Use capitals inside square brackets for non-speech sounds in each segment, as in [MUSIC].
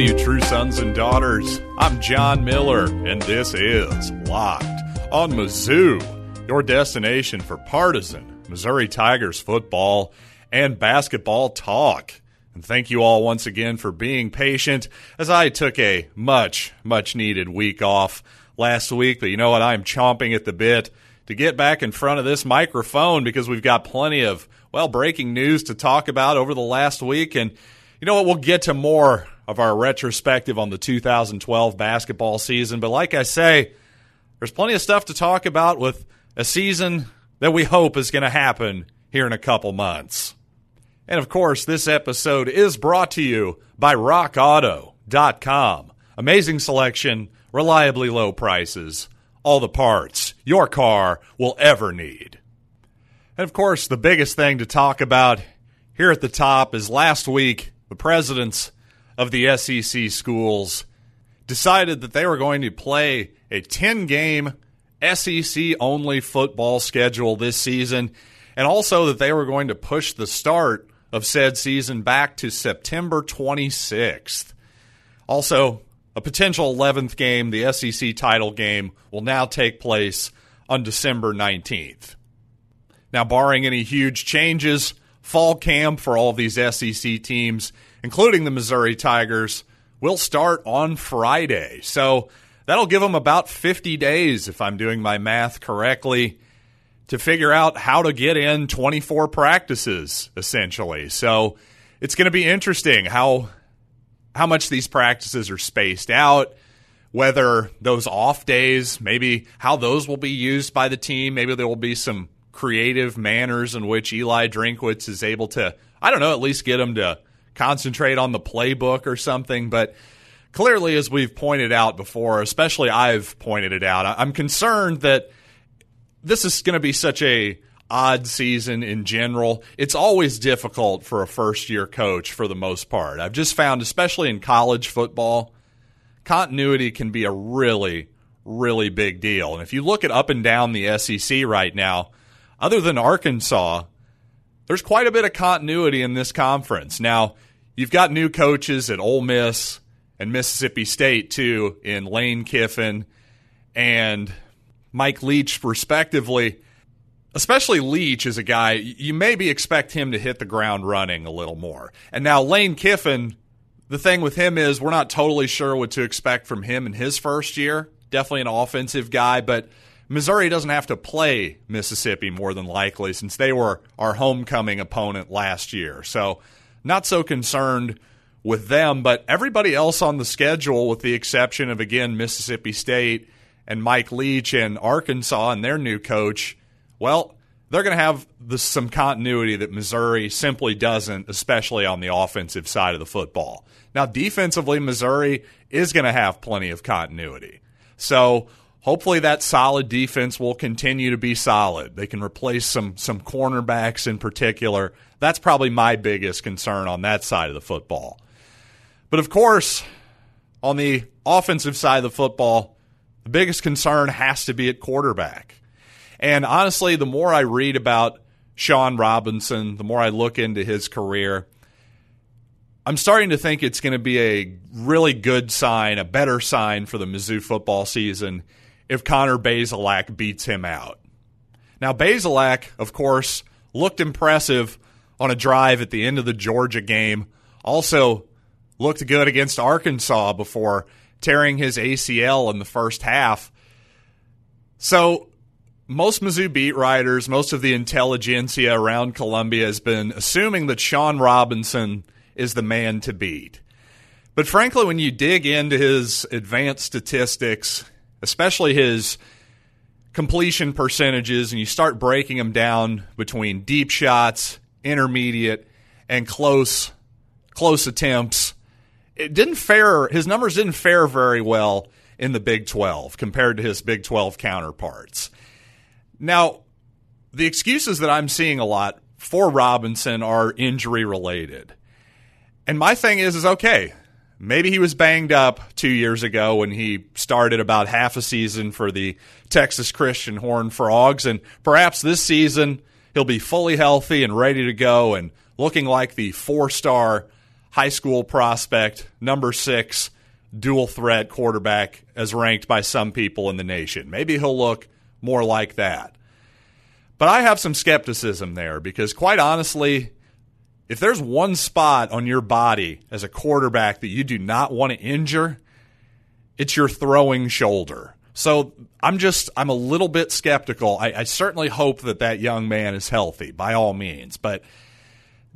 you true sons and daughters. I'm John Miller, and this is Locked on Mizzou, your destination for partisan Missouri Tigers football and basketball talk. And thank you all once again for being patient as I took a much, much needed week off last week. But you know what? I'm chomping at the bit to get back in front of this microphone because we've got plenty of, well, breaking news to talk about over the last week. And you know what? We'll get to more of our retrospective on the 2012 basketball season. But like I say, there's plenty of stuff to talk about with a season that we hope is going to happen here in a couple months. And of course, this episode is brought to you by RockAuto.com. Amazing selection, reliably low prices, all the parts your car will ever need. And of course, the biggest thing to talk about here at the top is last week the presidents of the SEC schools decided that they were going to play a 10 game SEC only football schedule this season, and also that they were going to push the start of said season back to September 26th. Also, a potential 11th game, the SEC title game, will now take place on December 19th. Now, barring any huge changes, fall camp for all of these SEC teams, including the Missouri Tigers, will start on Friday. So that'll give them about 50 days, if I'm doing my math correctly, to figure out how to get in 24 practices, essentially. So it's going to be interesting how how much these practices are spaced out whether those off days, maybe how those will be used by the team. Maybe there will be some creative manners in which Eli Drinkwitz is able to, I don't know, at least get him to concentrate on the playbook or something. But clearly, as we've pointed out before, especially I've pointed it out, I'm concerned that this is going to be such a odd season in general. It's always difficult for a first year coach for the most part. I've just found, especially in college football, continuity can be a really, really big deal. And if you look at up and down the SEC right now, other than Arkansas, there's quite a bit of continuity in this conference. Now, you've got new coaches at Ole Miss and Mississippi State, too, in Lane Kiffin and Mike Leach, respectively. Especially Leach is a guy, you maybe expect him to hit the ground running a little more. And now Lane Kiffin, the thing with him is we're not totally sure what to expect from him in his first year. Definitely an offensive guy, but Missouri doesn't have to play Mississippi more than likely since they were our homecoming opponent last year. So, not so concerned with them, but everybody else on the schedule, with the exception of, again, Mississippi State and Mike Leach and Arkansas and their new coach, well, they're going to have some continuity that Missouri simply doesn't, especially on the offensive side of the football. Now, defensively, Missouri is going to have plenty of continuity. So, hopefully that solid defense will continue to be solid. They can replace some some cornerbacks in particular. That's probably my biggest concern on that side of the football. But of course, on the offensive side of the football, the biggest concern has to be at quarterback. And honestly, the more I read about Shawn Robinson, the more I look into his career, I'm starting to think it's going to be a really good sign, a better sign for the Mizzou football season if Connor Bazelak beats him out. Now, Bazelak, of course, looked impressive on a drive at the end of the Georgia game. Also looked good against Arkansas before tearing his ACL in the first half. So, most Mizzou beat writers, most of the intelligentsia around Columbia has been assuming that Shawn Robinson is the man to beat. But frankly, when you dig into his advanced statistics, especially his completion percentages, and you start breaking them down between deep shots, intermediate, and close close attempts. It didn't fare his numbers didn't fare very well in the Big 12 compared to his Big 12 counterparts. Now, the excuses that I'm seeing a lot for Robinson are injury related. And my thing is is okay, Maybe he was banged up two years ago when he started about half a season for the Texas Christian Horned Frogs, and perhaps this season he'll be fully healthy and ready to go and looking like the four star high school prospect, number six, dual threat quarterback as ranked by some people in the nation. Maybe he'll look more like that. But I have some skepticism there because, quite honestly, if there's one spot on your body as a quarterback that you do not want to injure, it's your throwing shoulder. So I'm just, I'm a little bit skeptical. I, I certainly hope that that young man is healthy by all means. But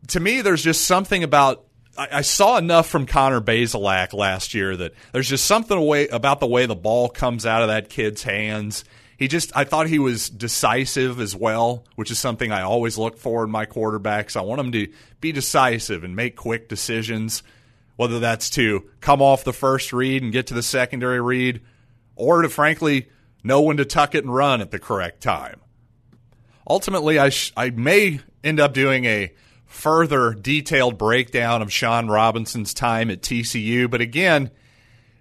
to me, there's just something about I, saw enough from Connor Bazelak last year that there's just something away about the way the ball comes out of that kid's hands. He just I thought he was decisive as well, which is something I always look for in my quarterbacks. I want him to be decisive and make quick decisions, whether that's to come off the first read and get to the secondary read, or to frankly know when to tuck it and run at the correct time. Ultimately, I sh- I may end up doing a further detailed breakdown of Shawn Robinson's time at TCU. But again,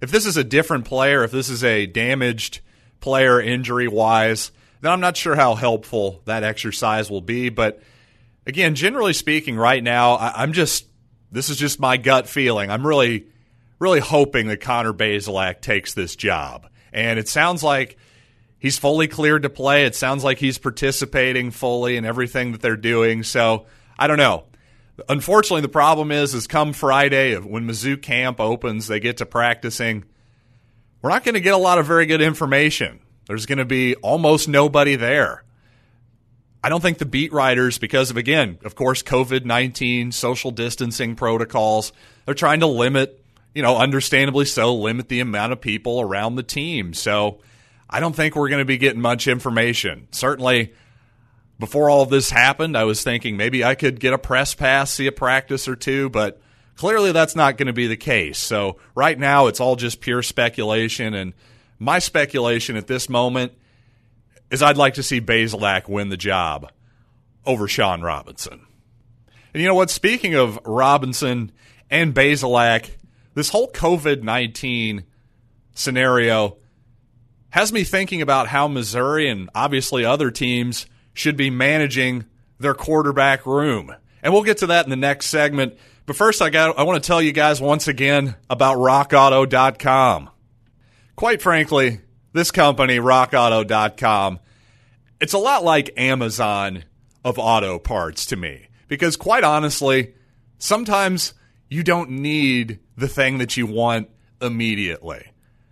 if this is a different player, if this is a damaged player injury wise, then I'm not sure how helpful that exercise will be. But again, generally speaking, right now, I, am just, this is just my gut feeling. I'm really, really hoping that Connor Bazelak takes this job. And it sounds like he's fully cleared to play. It sounds like he's participating fully in everything that they're doing. So, I don't know. Unfortunately, the problem is, is come Friday when Mizzou camp opens, they get to practicing. We're not going to get a lot of very good information. There's going to be almost nobody there. I don't think the beat writers, because of again, of course, COVID nineteen, social distancing protocols, they're trying to limit, you know, understandably so, limit the amount of people around the team. So I don't think we're going to be getting much information. Certainly, before all of this happened, I was thinking maybe I could get a press pass, see a practice or two, but clearly that's not going to be the case. So right now, it's all just pure speculation. And my speculation at this moment is I'd like to see Bazelak win the job over Shawn Robinson. And you know what? Speaking of Robinson and Bazelak, this whole COVID 19 scenario has me thinking about how Missouri and obviously other teams should be managing their quarterback room. And we'll get to that in the next segment. But first, I got I want to tell you guys once again about rockauto.com. Quite frankly, this company, rockauto.com, it's a lot like Amazon of auto parts to me. Because quite honestly, sometimes you don't need the thing that you want immediately.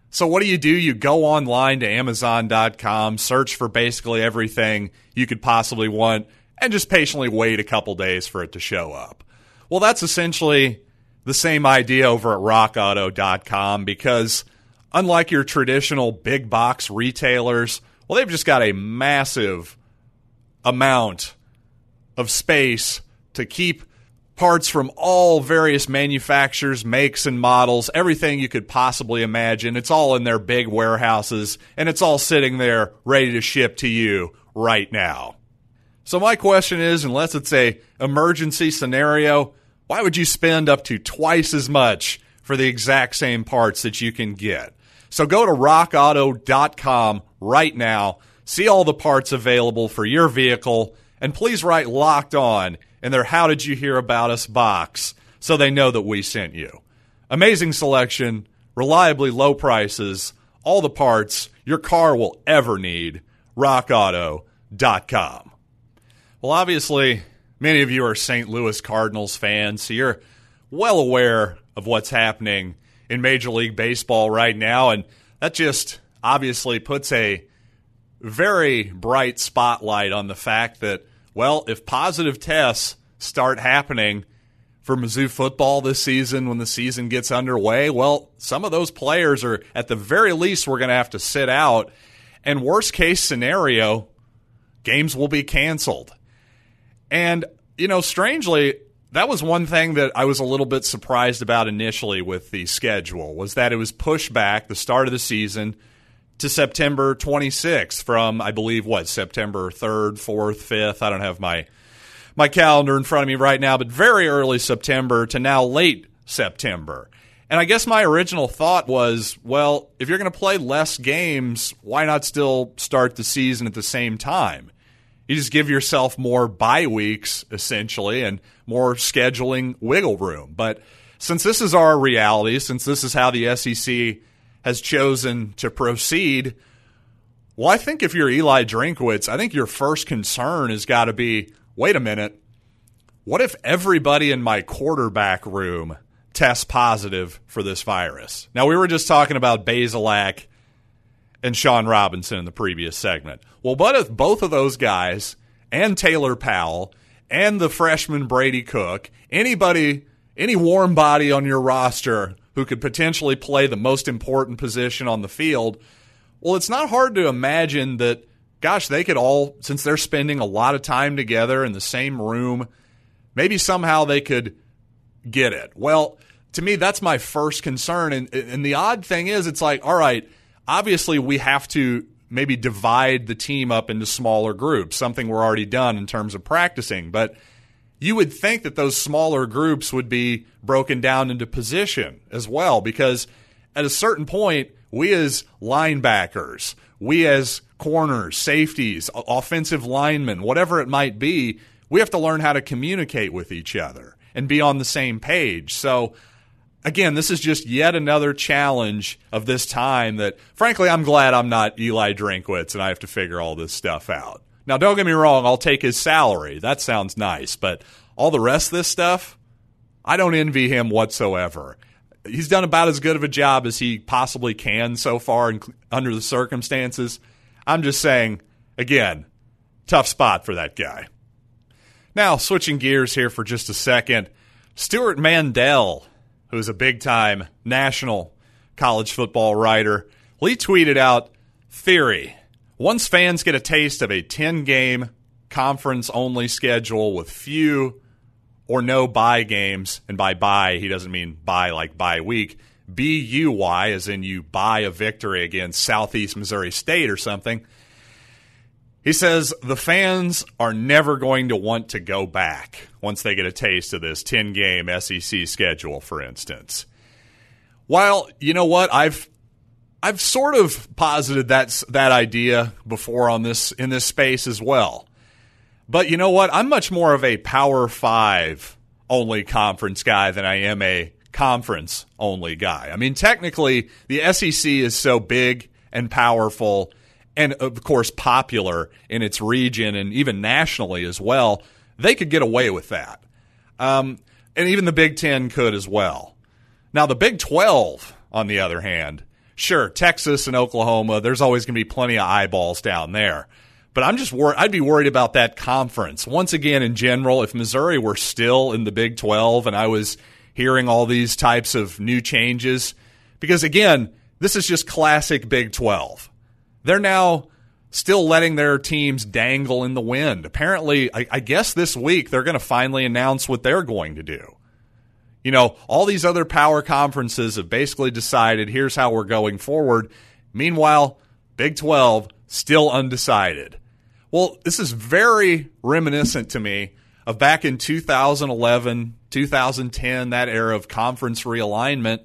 So what do you do? You go online to Amazon.com, search for basically everything you could possibly want, and just patiently wait a couple days for it to show up. Well, that's essentially the same idea over at RockAuto.com because unlike your traditional big box retailers, well, they've just got a massive amount of space to keep parts from all various manufacturers, makes, and models, everything you could possibly imagine. It's all in their big warehouses, and it's all sitting there ready to ship to you right now. So my question is, unless it's a emergency scenario, why would you spend up to twice as much for the exact same parts that you can get? So go to rockauto.com right now, see all the parts available for your vehicle, and please write locked on in their How Did You Hear About Us box so they know that we sent you. Amazing selection, reliably low prices, all the parts your car will ever need. RockAuto.com. Well, obviously, many of you are St. Louis Cardinals fans, so you're well aware of what's happening in Major League Baseball right now, and that just obviously puts a very bright spotlight on the fact that well, if positive tests start happening for Mizzou football this season when the season gets underway, well, some of those players are at the very least we're going to have to sit out. And worst case scenario, games will be canceled. And, you know, strangely, that was one thing that I was a little bit surprised about initially with the schedule was that it was pushed back the start of the season to September 26th from I believe what September 3rd, 4th, 5th. I don't have my my calendar in front of me right now, but very early September to now late September. And I guess my original thought was, well, if you're going to play less games, why not still start the season at the same time? You just give yourself more bye weeks essentially and more scheduling wiggle room. But since this is our reality, since this is how the SEC has chosen to proceed, well, I think if you're Eli Drinkwitz, I think your first concern has got to be wait a minute, what if everybody in my quarterback room tests positive for this virus? Now, we were just talking about Bazelak and Shawn Robinson in the previous segment. Well, but if both of those guys and Taylor Powell and the freshman Brady Cook, anybody, any warm body on your roster who could potentially play the most important position on the field, well, it's not hard to imagine that, gosh, they could all, since they're spending a lot of time together in the same room, maybe somehow they could get it. Well, to me, that's my first concern. And, and the odd thing is, it's like, all right, obviously we have to maybe divide the team up into smaller groups, something we're already done in terms of practicing. But you would think that those smaller groups would be broken down into position as well, because at a certain point, we as linebackers, we as corners, safeties, offensive linemen, whatever it might be, we have to learn how to communicate with each other and be on the same page. So again, this is just yet another challenge of this time that, frankly, I'm glad I'm not Eli Drinkwitz and I have to figure all this stuff out. Now, don't get me wrong, I'll take his salary. That sounds nice. But all the rest of this stuff, I don't envy him whatsoever. He's done about as good of a job as he possibly can so far under the circumstances. I'm just saying, again, tough spot for that guy. Now, switching gears here for just a second, Stewart Mandel who's a big time national college football writer, Lee tweeted out theory. Once fans get a taste of a 10 game conference only schedule with few or no bye games, and by bye, he doesn't mean bye like bye week, B U Y, as in you buy a victory against Southeast Missouri State or something. He says the fans are never going to want to go back once they get a taste of this 10 game SEC schedule, for instance. While, you know what, I've I've sort of posited that that idea before on this in this space as well. But you know what? I'm much more of a Power 5 only conference guy than I am a conference only guy. I mean, technically, the SEC is so big and powerful and of course popular in its region and even nationally as well, they could get away with that. Um, and even the Big Ten could as well. Now, the Big 12, on the other hand, sure, Texas and Oklahoma, there's always going to be plenty of eyeballs down there. But I'm just worried. I'd be worried about that conference. Once again, in general, if Missouri were still in the Big 12 and I was hearing all these types of new changes, because again, this is just classic Big 12 they're now still letting their teams dangle in the wind. Apparently, I, I guess this week they're going to finally announce what they're going to do. You know, all these other power conferences have basically decided here's how we're going forward. Meanwhile, Big 12 still undecided. Well, this is very reminiscent to me of back in 2011, 2010, that era of conference realignment,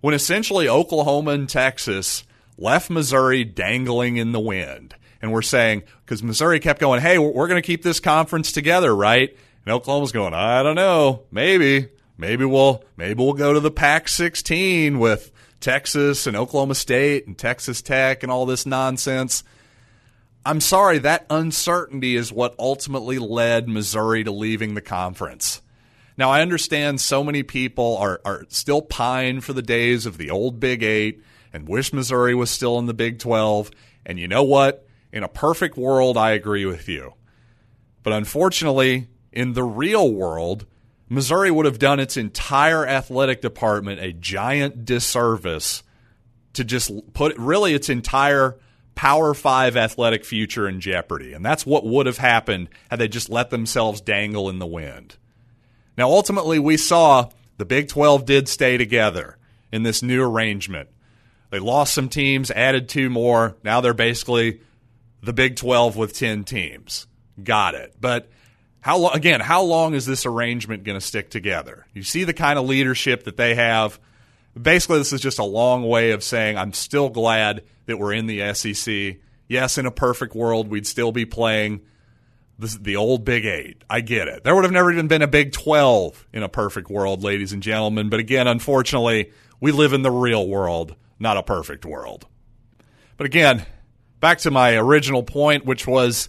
when essentially Oklahoma and Texas left Missouri dangling in the wind. And we're saying, because Missouri kept going, hey, we're going to keep this conference together, right? And Oklahoma's going, I don't know, maybe, maybe we'll, maybe we'll go to the Pac 16 with Texas and Oklahoma State and Texas Tech and all this nonsense. I'm sorry, that uncertainty is what ultimately led Missouri to leaving the conference. Now, I understand so many people are, are still pine for the days of the old Big Eight and wish Missouri was still in the Big 12. And you know what? In a perfect world, I agree with you. But unfortunately, in the real world, Missouri would have done its entire athletic department a giant disservice to just put really its entire Power Five athletic future in jeopardy. And that's what would have happened had they just let themselves dangle in the wind. Now, ultimately, we saw the Big 12 did stay together in this new arrangement. They lost some teams, added two more. Now they're basically the Big 12 with 10 teams. Got it. But how long, again, how long is this arrangement going to stick together? You see the kind of leadership that they have. Basically, this is just a long way of saying I'm still glad that we're in the SEC. Yes, in a perfect world, we'd still be playing the, the old Big Eight. I get it. There would have never even been a Big 12 in a perfect world, ladies and gentlemen. But again, unfortunately, we live in the real world, not a perfect world. But again, back to my original point, which was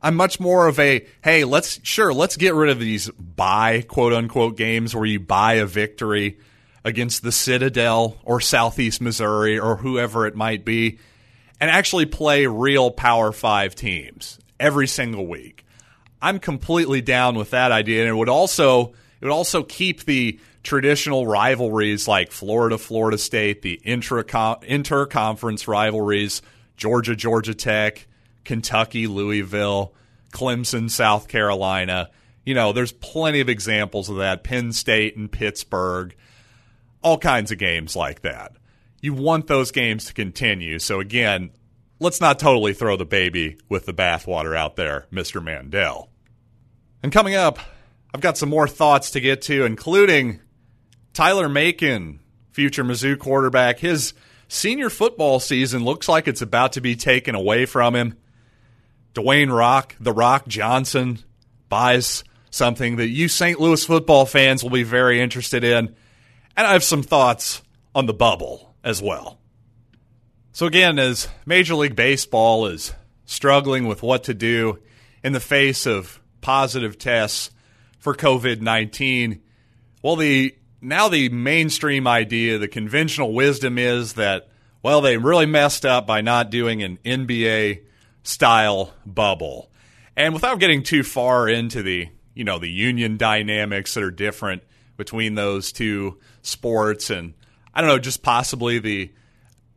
I'm much more of a hey, let's sure, let's get rid of these buy quote unquote games where you buy a victory against the Citadel or Southeast Missouri or whoever it might be and actually play real Power 5 teams every single week. I'm completely down with that idea and it would also it would also keep the traditional rivalries like Florida Florida State, the intra inter-conference rivalries, Georgia Georgia Tech, Kentucky, Louisville, Clemson, South Carolina. You know, there's plenty of examples of that. Penn State and Pittsburgh, all kinds of games like that. You want those games to continue. So, again, let's not totally throw the baby with the bathwater out there, Mr. Mandel. And coming up, I've got some more thoughts to get to, including Tyler Macon, future Mizzou quarterback. His senior football season looks like it's about to be taken away from him. Dwayne Rock, The Rock Johnson, buys something that you St. Louis football fans will be very interested in. And I have some thoughts on the bubble as well. So, again, as Major League Baseball is struggling with what to do in the face of positive tests for COVID 19, well, the now the mainstream idea, the conventional wisdom is that, well, they really messed up by not doing an NBA style bubble. And without getting too far into the, you know, the union dynamics that are different between those two sports and I don't know, just possibly the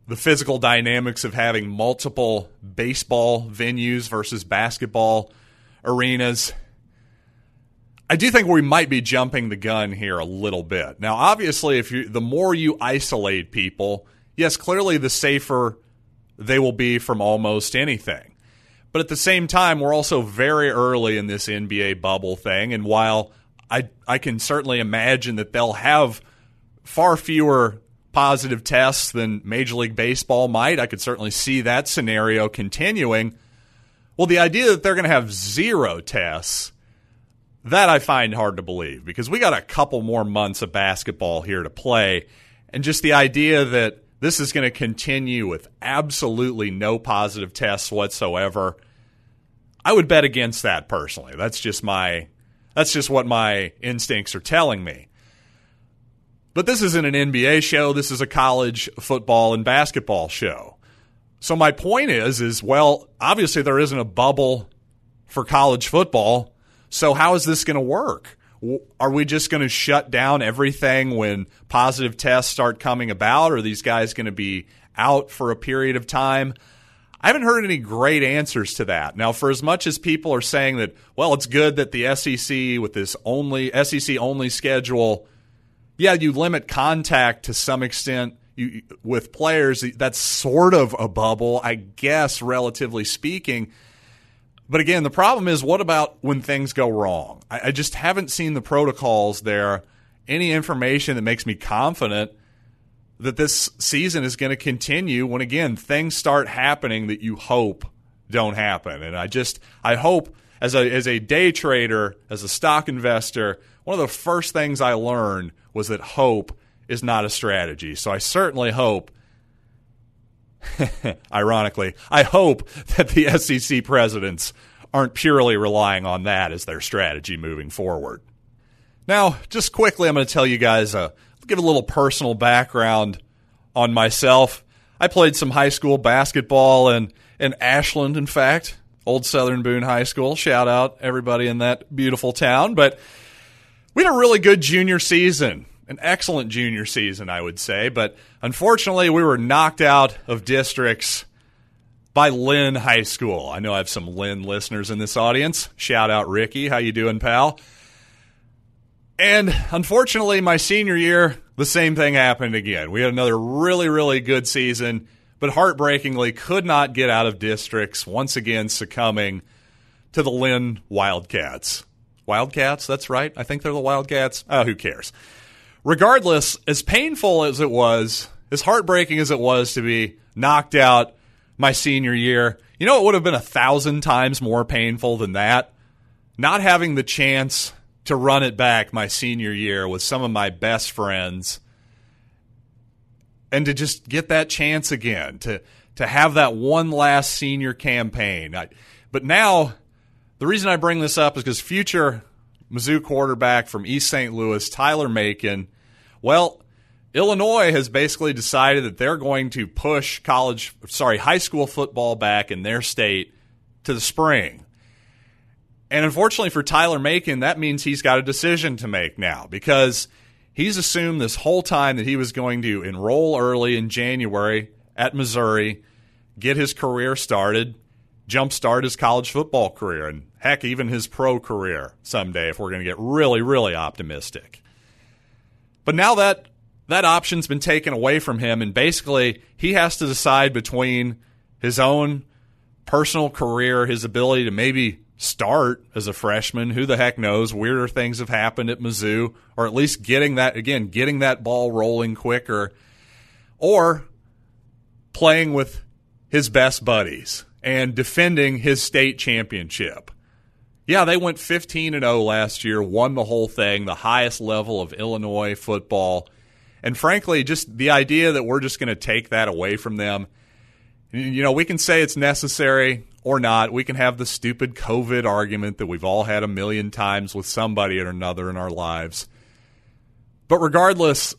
the physical dynamics of having multiple baseball venues versus basketball arenas. I do think we might be jumping the gun here a little bit. Now, obviously, if you the more you isolate people, yes, clearly the safer they will be from almost anything. But at the same time, we're also very early in this NBA bubble thing. And while I, I can certainly imagine that they'll have far fewer positive tests than Major League Baseball might, I could certainly see that scenario continuing. Well, the idea that they're going to have zero tests, that I find hard to believe because we got a couple more months of basketball here to play. And just the idea that this is going to continue with absolutely no positive tests whatsoever. I would bet against that personally. That's just my that's just what my instincts are telling me. But this isn't an NBA show, this is a college football and basketball show. So my point is is well, obviously there isn't a bubble for college football. So how is this going to work? are we just going to shut down everything when positive tests start coming about? Are these guys going to be out for a period of time? I haven't heard any great answers to that. Now, for as much as people are saying that, well, it's good that the SEC with this only SEC only schedule, yeah, you limit contact to some extent you, with players. That's sort of a bubble, I guess, relatively speaking. But again, the problem is what about when things go wrong? I, I just haven't seen the protocols there, any information that makes me confident that this season is going to continue when again things start happening that you hope don't happen. And I just I hope as a as a day trader, as a stock investor, one of the first things I learned was that hope is not a strategy. So I certainly hope [LAUGHS] ironically, I hope that the [LAUGHS] SEC presidents aren't purely relying on that as their strategy moving forward. Now, just quickly, I'm going to tell you guys, uh, give a little personal background on myself. I played some high school basketball in, in Ashland, in fact, Old Southern Boone High School. Shout out everybody in that beautiful town. But we had a really good junior season an excellent junior season, I would say. But unfortunately, we were knocked out of districts by Linn High School. I know I have some Linn listeners in this audience. Shout out Ricky. How you doing, pal? And unfortunately, my senior year, the same thing happened again. We had another really, really good season, but heartbreakingly could not get out of districts, once again succumbing to the Linn Wildcats. Wildcats, that's right. I think they're the Wildcats. Oh, who cares? Regardless, as painful as it was, as heartbreaking as it was to be knocked out my senior year, you know, it would have been a thousand times more painful than that not having the chance to run it back my senior year with some of my best friends and to just get that chance again to to have that one last senior campaign. I, but now the reason I bring this up is because future Mizzou quarterback from East St. Louis, Tyler Macon, well, Illinois has basically decided that they're going to push college, sorry, high school football back in their state to the spring. And unfortunately for Tyler Macon, that means he's got a decision to make now because he's assumed this whole time that he was going to enroll early in January at Missouri, get his career started, jumpstart his college football career, and heck, even his pro career someday if we're going to get really, really optimistic. But now that that option's been taken away from him, and basically he has to decide between his own personal career, his ability to maybe start as a freshman. Who the heck knows? Weirder things have happened at Mizzou, or at least getting that again, getting that ball rolling quicker, or playing with his best buddies and defending his state championship. Yeah, they went 15 and 0 last year, won the whole thing, the highest level of Illinois football. And frankly, just the idea that we're just going to take that away from them you know, we can say it's necessary or not. We can have the stupid COVID argument that we've all had a million times with somebody or another in our lives. But regardless,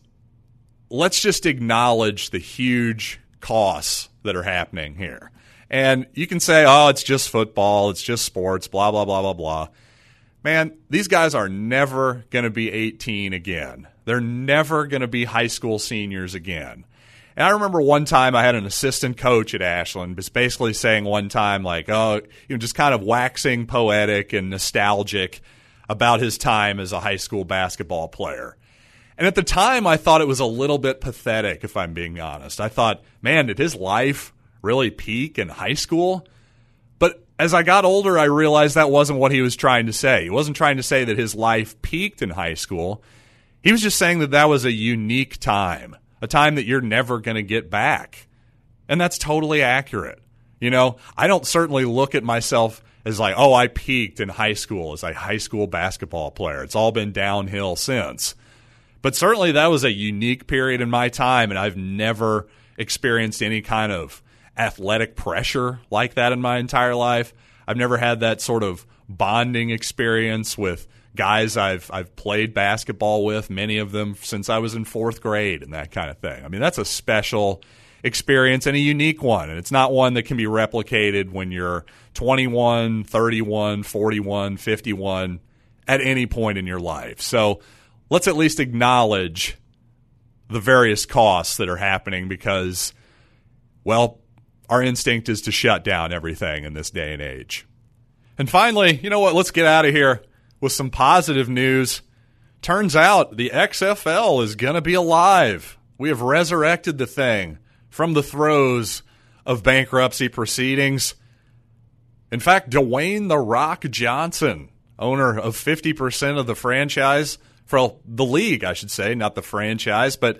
let's just acknowledge the huge costs that are happening here. And you can say, oh, it's just football, it's just sports, blah, blah, blah, blah, blah. Man, these guys are never going to be 18 again. They're never going to be high school seniors again. And I remember one time I had an assistant coach at Ashland, was basically saying one time like, oh, you know, just kind of waxing poetic and nostalgic about his time as a high school basketball player. And at the time, I thought it was a little bit pathetic, if I'm being honest. I thought, man, did his life really peak in high school? But as I got older, I realized that wasn't what he was trying to say. He wasn't trying to say that his life peaked in high school. He was just saying that that was a unique time a time that you're never going to get back. And that's totally accurate. You know, I don't certainly look at myself as like, oh, I peaked in high school as a high school basketball player. It's all been downhill since. But certainly that was a unique period in my time, and I've never experienced any kind of athletic pressure like that in my entire life. I've never had that sort of bonding experience with guys I've I've played basketball with, many of them since I was in fourth grade and that kind of thing. I mean, that's a special experience and a unique one. And it's not one that can be replicated when you're 21, 31, 41, 51 at any point in your life. So let's at least acknowledge the various costs that are happening because, well, our instinct is to shut down everything in this day and age. And finally, you know what? Let's get out of here with some positive news. Turns out the XFL is going to be alive. We have resurrected the thing from the throes of bankruptcy proceedings. In fact, Dwayne The Rock Johnson, owner of 50% of the franchise, for the league, I should say, not the franchise. But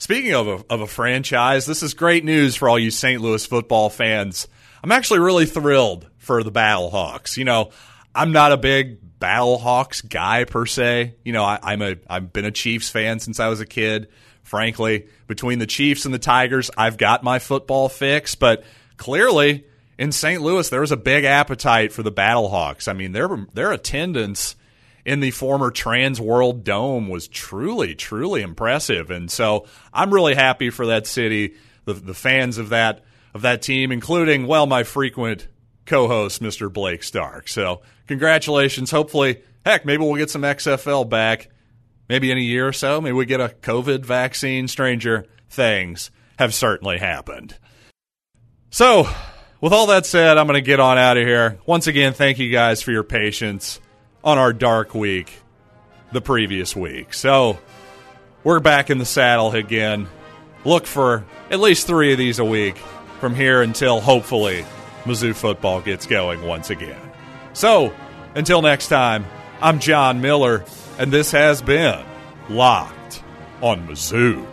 speaking of a, of a franchise, this is great news for all you St. Louis football fans. I'm actually really thrilled for the Battlehawks. You know, I'm not a big Battlehawks guy per se. You know, I, am a I've been a Chiefs fan since I was a kid. Frankly, between the Chiefs and the Tigers, I've got my football fix. But clearly, in St. Louis, there was a big appetite for the Battlehawks. I mean, their their attendance in the former Trans World Dome was truly, truly impressive. And so I'm really happy for that city, the the fans of that of that team, including well my frequent co-host, Mr. Blake Stark. So congratulations. Hopefully, heck, maybe we'll get some XFL back. Maybe in a year or so. Maybe we get a COVID vaccine. Stranger things have certainly happened. So, with all that said, I'm going to get on out of here. Once again, thank you guys for your patience on our dark week the previous week. So, we're back in the saddle again. Look for at least three of these a week from here until hopefully Mizzou football gets going once again. So, until next time, I'm John Miller, and this has been Locked on Mizzou.